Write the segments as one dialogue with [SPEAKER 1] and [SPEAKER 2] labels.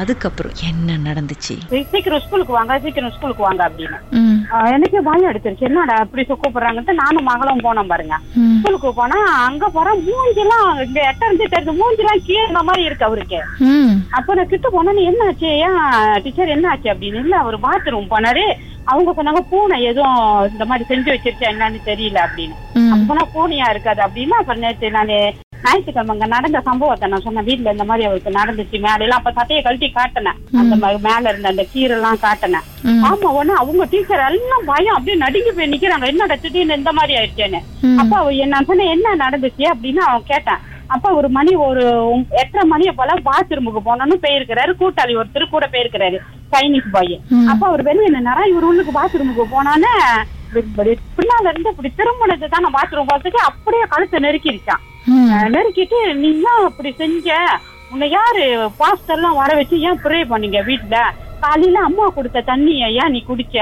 [SPEAKER 1] அதுக்கப்புறம் என்ன நடந்துச்சு?
[SPEAKER 2] சீக்கிரம் ஸ்கூலுக்கு வாங்க சீக்கிரம் ஸ்கூலுக்கு வாங்க அப்படின்னு. எனக்கு பயம் எடுத்துருச்சு என்னடா இப்படி கூப்பிடுறாங்கன்ட்டு நானும் மகளும் போனோம் பாருங்க. ஸ்கூலுக்கு போனா அங்க போறா மூஞ்சிலாம் இந்த எட்ட இருந்து தெரிஞ்சு மூஞ்சிலாம் கீழ மாதிரி இருக்கு அவருக்கு. அப்ப நான் கிட்ட போனேன்னு என்ன ஆச்சு ஏன் டீச்சர் என்ன ஆச்சு அப்படின்னு. இல்ல அவர் பாத்ரூம் போனாரு. அவங்க சொன்னாங்க பூனை எதுவும் இந்த மாதிரி செஞ்சு வச்சிருச்சா என்னன்னு தெரியல அப்படின்னு. அப்பனா பூனையா இருக்காது. அப்படின்னு அப்புறம் நேற்று நான் ஞாயிற்றுக்கிழமை அங்க நடந்த சம்பவத்தை நான் சொன்னேன். வீட்டுல இந்த மாதிரி அவருக்கு நடந்துச்சு. மேல எல்லாம் அப்ப சட்டையை கழட்டி காட்டினேன். அந்த மேல இருந்த அந்த கீரை எல்லாம் காட்டினேன். ஆமா உடனே அவங்க டீச்சர் எல்லாம் பயம். அப்படியே நடுங்கி போய் நிக்கிறாங்க. என்ன திடீர்னு இந்த மாதிரி ஆயிடுச்சேன்னு. அப்ப அவ என்ன சொன்னேன் என்ன நடந்துச்சு? அப்படின்னு அவன் கேட்டான். அப்ப ஒரு மணி ஒரு எட்டரை மணியை போல பாத்ரூமுக்கு போனோம்னு போயிருக்கிறாரு. கூட்டாளி ஒருத்தர் கூட போயிருக்கிறாரு. Chinese boy. அப்ப அவர் வெளியே நின்னாரா? இவர் உள்ளுக்கு பாத்ரூமுக்கு போனானே இப்படி பின்னால இருந்து இப்படி திரும்பினது தான் நான் பாத்ரூம் பார்த்துட்டு அப்படியே கழுத்தை நெருக்கிருச்சான். நறுக்கிட்டு நீ ஏன் அப்படி செஞ்ச? உன்னை யாரு பாஸ்டர் எல்லாம் வர வச்சு ஏன் ப்ரே பண்ணீங்க வீட்டுல காலையில அம்மா கொடுத்த தண்ணிய ஏன் நீ குடிச்ச?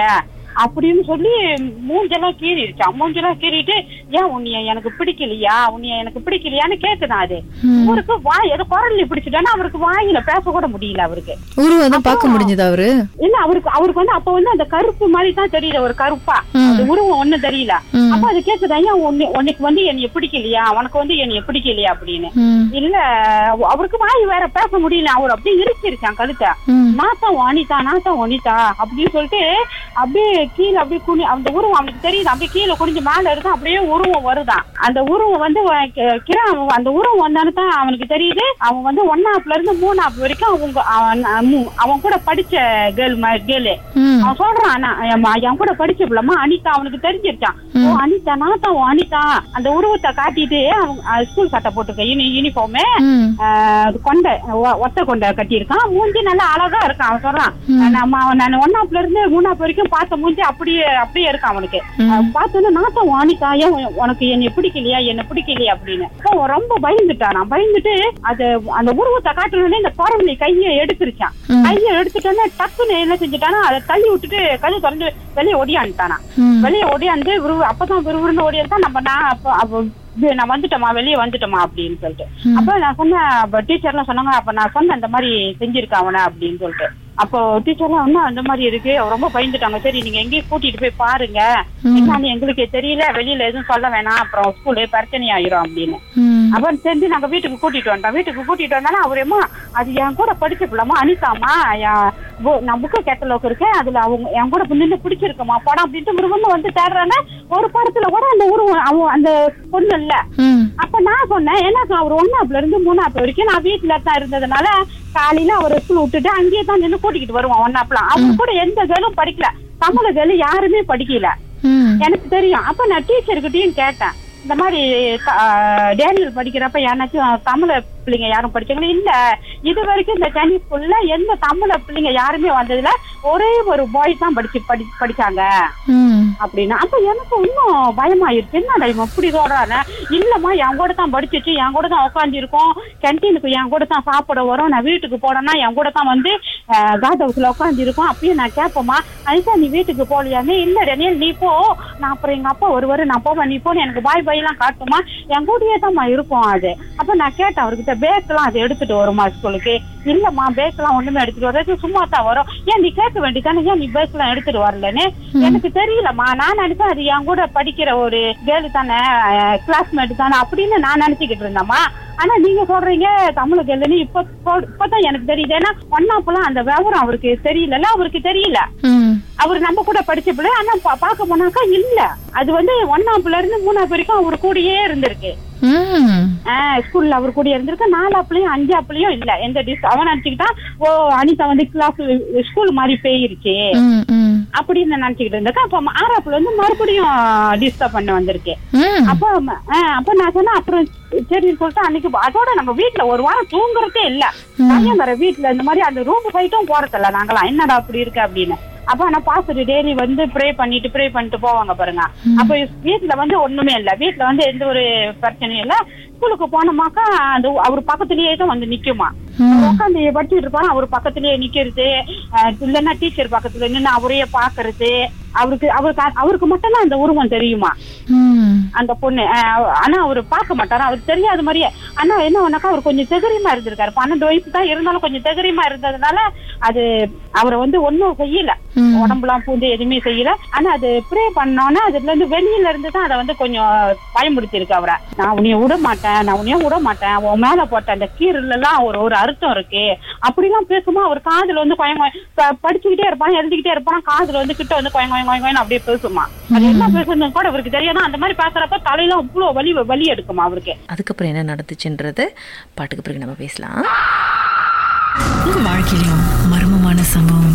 [SPEAKER 2] அப்படின்னு சொல்லி மூஞ்செல்லாம் கீறிடுச்சான் மூஞ்செல்லாம் கீறிட்டு ஏன் உன்னைய எனக்கு பிடிக்கலையா? உன்னைய எனக்கு பிடிக்கலையான்னு கேக்குதான் அது. அவருக்கு வாய் ஏதோ குரல்ல பிடிச்சிட்டானா அவருக்கு வாயில பேச கூட முடியல அவருக்கு.
[SPEAKER 1] உருவம் பார்க்க முடிஞ்சதா அவரு?
[SPEAKER 2] இல்ல அவருக்கு அவருக்கு வந்து அப்ப வந்து அந்த கருப்பு மாதிரி தான் தெரியல ஒரு கருப்பா. அந்த உருவம் ஒண்ணும் தெரியல. அப்ப அது கேக்குதா ஏன் உன்னை உனக்கு வந்து என்னைய பிடிக்கலையா? உனக்கு வந்து என்னைய பிடிக்கலையா? அப்படின்னு. இல்ல அவருக்கு வாய் வேற பேச முடியல அவர் அப்படியே இருக்கிருச்சான் கழுத்தை. நாத்தம் அனிதா நாத்தம் அனிதா அப்படின்னு சொல்லிட்டு அப்படியே கீழே அப்படியே குனி அந்த உருவம் அவனுக்கு தெரியுது. அப்படியே கீழே குனிஞ்சு மேல இருக்கும் அப்படியே உருவம் வருதான். அந்த உருவம் வந்து கிரா அந்த உருவம் வந்தானு தான் அவனுக்கு தெரியுது. அவன் வந்து ஒன்னாப்ல இருந்து மூணாப் வரைக்கும் அவங்க அவன் கூட படிச்ச கேர்ள் கேர்ளு. அவன் சொல்றான் நான் என் கூட படிச்ச பிள்ளமா அனிதா அவனுக்கு தெரிஞ்சிருச்சான் ஓ அனிதா நாத்தா ஓ அனிதா. அந்த உருவத்தை காட்டிட்டு அவங்க ஸ்கூல் சட்டை போட்டிருக்க யூனி யூனிஃபார்மு. கொண்டை ஒத்த கொண்டை கட்டியிருக்கான். மூஞ்சி நல்லா அழகா இருக்கான் அவன் சொல்றான். நம்ம நான் ஒன்னாப்ல இருந்து மூணாப் வரைக்கும் பார்த்த மூஞ்சி அப்படியே அப்படியே இருக்கான் அவனுக்கு. பார்த்தோன்னா அனிதா ஏன் உன- உனக்கு என்னை பிடிக்கலையா என்ன பிடிக்கலையா அப்படின்னு. ரொம்ப பயந்துட்டான். நான் பயந்துட்டு அது அந்த உருவத்தை காட்டணுன்னே இந்த குரவனை கையை எடுத்துருச்சான். கையை எடுத்துட்டோன்னே டக்குன்னு என்ன செஞ்சுட்டானா அதை தள்ளி விட்டுட்டு கை திறந்து வெளியே ஓடியான்ட்டானா
[SPEAKER 1] ம்.
[SPEAKER 2] வெளியே ஓடியாந்து விரு அப்பதான் விறுவிறுன்னு ஓடியாந்தா நம்ம நான் நான் வந்துட்டோமா வெளியே வந்துட்டோமா அப்படின்னு சொல்லிட்டு. அப்ப நான் சொன்னேன் டீச்சர்லாம் சொன்னாங்க அப்ப நான் சொன்னேன் இந்த மாதிரி செஞ்சிருக்கான் அவனை அப்படின்னு சொல்லிட்டு. அப்போ டீச்சர்லாம் இன்னும் அந்த மாதிரி இருக்கு. அவ ரொம்ப பயந்துட்டாங்க. சரி நீங்க எங்கேயும் கூட்டிட்டு போய் பாருங்க. என்னன்னு எங்களுக்கு தெரியல. வெளியில எதுவும் சொல்ல வேணாம். அப்புறம் ஸ்கூலு பிரச்சனை ஆயிரும் அப்படின்னு. அப்புறம் தெரிஞ்சு நாங்க வீட்டுக்கு கூட்டிட்டு வந்தோம். வீட்டுக்கு கூட்டிட்டு வந்தாலும் அவரேமா அது என் கூட படிச்ச பிள்ளைமா அனிதாமா நான் புக்கு கேட்டலோக்கு இருக்கேன். அதுல அவங்க என் கூட நின்று பிடிச்சிருக்கமா படம் அப்படின்ட்டு முருகன் வந்து தேடுறாங்க. ஒரு படத்துல கூட அந்த உருவம் அவன் அந்த பொண்ணு இல்ல. அப்ப நான் சொன்னேன் எனக்கு அவர் ஒன்னாப்ல இருந்து மூணாப்பு வரைக்கும் நான் வீட்டுல தான் இருந்ததுனால காலையில அவர் ஸ்கூல் விட்டுட்டு அங்கேயே தான் நின்று கூட்டிக்கிட்டு வருவான் ஒன்னாப்லாம் அவர் கூட எந்த கேளும் படிக்கல. தமிழ கேளு யாருமே படிக்கல. எனக்கு தெரியும். அப்ப நான் டீச்சர்கிட்டயும் கேட்டேன். இந்த மாதிரி டேனியல் படிக்கிறப்ப யாராச்சும் தமிழ பிள்ளைங்க யாரும் படிச்சாங்களா? இல்ல. இது வரைக்கும் இந்த சைனீஸ் ஸ்கூல்ல எந்த தமிழ பிள்ளைங்க யாருமே வந்ததுல ஒரே ஒரு பாய் தான் படிச்சு படி படிச்சாங்க. அப்படின்னா. அப்ப எனக்கு இன்னும் பயமாயிருச்சு. என்னடா இவன் இப்படி சொல்றானே? இல்லம்மா என் கூட தான் படிச்சிச்சு. என் கூட தான் உட்காந்து இருக்கோம் கேன்டீனுக்கு என் கூட தான் சாப்பிட வரும். நான் வீட்டுக்கு போனேன்னா என் கூட தான் வந்து காட் ஹவுஸ்ல உட்காந்து இருக்கோம் அப்பயும் நான் கேட்போமா அனிதா நீ வீட்டுக்கு போலியானே இல்ல டனியல் நீ போ. நான் அப்புறம் எங்க அப்பா வருவாரு. நான் போவேன். நீ போன எனக்கு பாய் பாய் எல்லாம் காட்டுமா என் கூடயே தான்மா இருக்கும் அது அப்ப நான் கேட்டேன் அவர்கிட்ட பேக் எல்லாம் அது எடுத்துட்டு வருமா ஸ்கூலுக்கு? இல்லம்மா பேக் எல்லாம் ஒண்ணுமே எடுத்துட்டு வராது. சும்மா தான் வரும். ஏன் நீ கேட்க வேண்டியதானே ஏன் நீ பேக் எல்லாம் எடுத்துட்டு வரலன்னு? எனக்கு தெரியலம்மா. நான் நினைச்சேன் அது என் கூட படிக்கிற ஒரு கேர்ள் தானே கிளாஸ்மேட் தானே அப்படின்னு நான் நினைச்சுக்கிட்டு இருந்தேம்மா. ஆனா நீங்க சொல்றீங்க தமிழ் கேள்னு இப்ப இப்பதான் எனக்கு தெரியுது. ஏன்னா ஒன்னாப்பெல்லாம் அந்த விவரம் அவருக்கு தெரியல அவருக்கு தெரியல. அவர் நம்ம கூட படிச்ச பிள்ளை ஆனா பா- பார்க்க போனாக்கா இல்ல. அது வந்து ஒன்னாப்புல இருந்து மூணாப்பு வரைக்கும் அவர் கூடயே இருந்திருக்கு. ஸ்கூல்ல அவர் கூட இருந்திருக்கு நாலாப்புலயும் அஞ்சாப்புலயும் இல்ல. எந்த டிஸ் அவன் நினைச்சுக்கிட்டான் ஓ அனிதா வந்து கிளாஸ் ஸ்கூல் மாதிரி போயிருச்சு. அப்படின்னு நினைச்சுக்கிட்டு இருந்தேன் அப்ப ஆறாப்புல வந்து மறுபடியும் டிஸ்டர்ப் பண்ண வந்திருக்கு.
[SPEAKER 1] ம்.
[SPEAKER 2] அப்ப அப்ப நான் சொன்னேன் அப்புறம் சரின்னு சொல்லிட்டு அன்னைக்கு அதோட நம்ம வீட்ல ஒரு வாரம் தூங்குறதே இல்ல. பையன் வர வீட்ல இந்த மாதிரி அந்த ரூம் போயிட்டும் போறதில்ல. நாங்களாம் என்னடா அப்படி இருக்கு அப்படின்னு. அப்ப நான் பாத்துட்டு டெய்லி வந்து ப்ரே பண்ணிட்டு ப்ரே பண்ணிட்டு போவாங்க பாருங்க. அப்ப வீட்ல வந்து ஒண்ணுமே இல்ல. வீட்ல வந்து எந்த ஒரு பிரச்சனையும் இல்ல. ஸ்கூலுக்கு போனோமாக்கா அந்த அவர் பக்கத்துலயே தான் வந்து நிக்குமா. உட்காந்து படிச்சுட்டு இருப்பாரு. அவர் பக்கத்துலயே நிக்கிறது இல்லைன்னா டீச்சர் பக்கத்துல நின்னு அவரையே பாக்குறது. அவருக்கு அவருக்கு அவருக்கு மட்டும்தான் அந்த உருவம் தெரியுமா? அந்த பொண்ணு. ஆனா அவரு பார்க்க மாட்டாரு? அவருக்கு தெரியாத மாதிரியே. ஆனா என்ன ஒன்னாக்கா அவர் கொஞ்சம் தெகரியமா இருந்திருக்காரு. பன்னெண்டு வயசு தான் இருந்தாலும் கொஞ்சம் தெகரியமா இருந்ததுனால அது அவரை வந்து ஒன்னும் செய்யல. உடம்புலாம் பூந்து எதுவுமே செய்யல. ஆனா அது ப்ரே பண்ணோன்னா அதுல இருந்து வெளியில இருந்து தான் அதை வந்து கொஞ்சம் பயமுறுத்தி இருக்கு அவரை. நான் உன்னைய விட மாட்டேன். நான் உன்னைய விட மாட்டேன். உன் மேல போட்ட அந்த கீரல்ல எல்லாம் ஒரு ஒரு அர்த்தம் இருக்கு. அப்படிலாம் பேசும்போது அவர் காதுல வந்து கொயங்க ப- படிச்சுக்கிட்டே இருப்பான் எழுதிக்கிட்டே இருப்பான். காதுல வந்து கிட்ட வந்து கொயங்க கொயங்கன்னு அப்படியே பேசுமா அது என்ன பேசுறது கூட அவருக்கு தெரியாதான் அந்த மாதிரி பேசுறப்ப தலையில அவ்வளவு வலி வலி எடுக்குமா அவருக்கு?
[SPEAKER 1] அதுக்கப்புறம் என்ன நடந்துச்சுன்றது பாட்டுக்கு பிறகு நம்ம பேசலாம்.
[SPEAKER 3] உங்க வாழ்க்கையிலும் மர்மமான சம்பவம்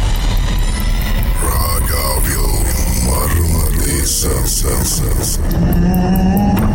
[SPEAKER 4] Gavio Marmaris Sansa Sansa.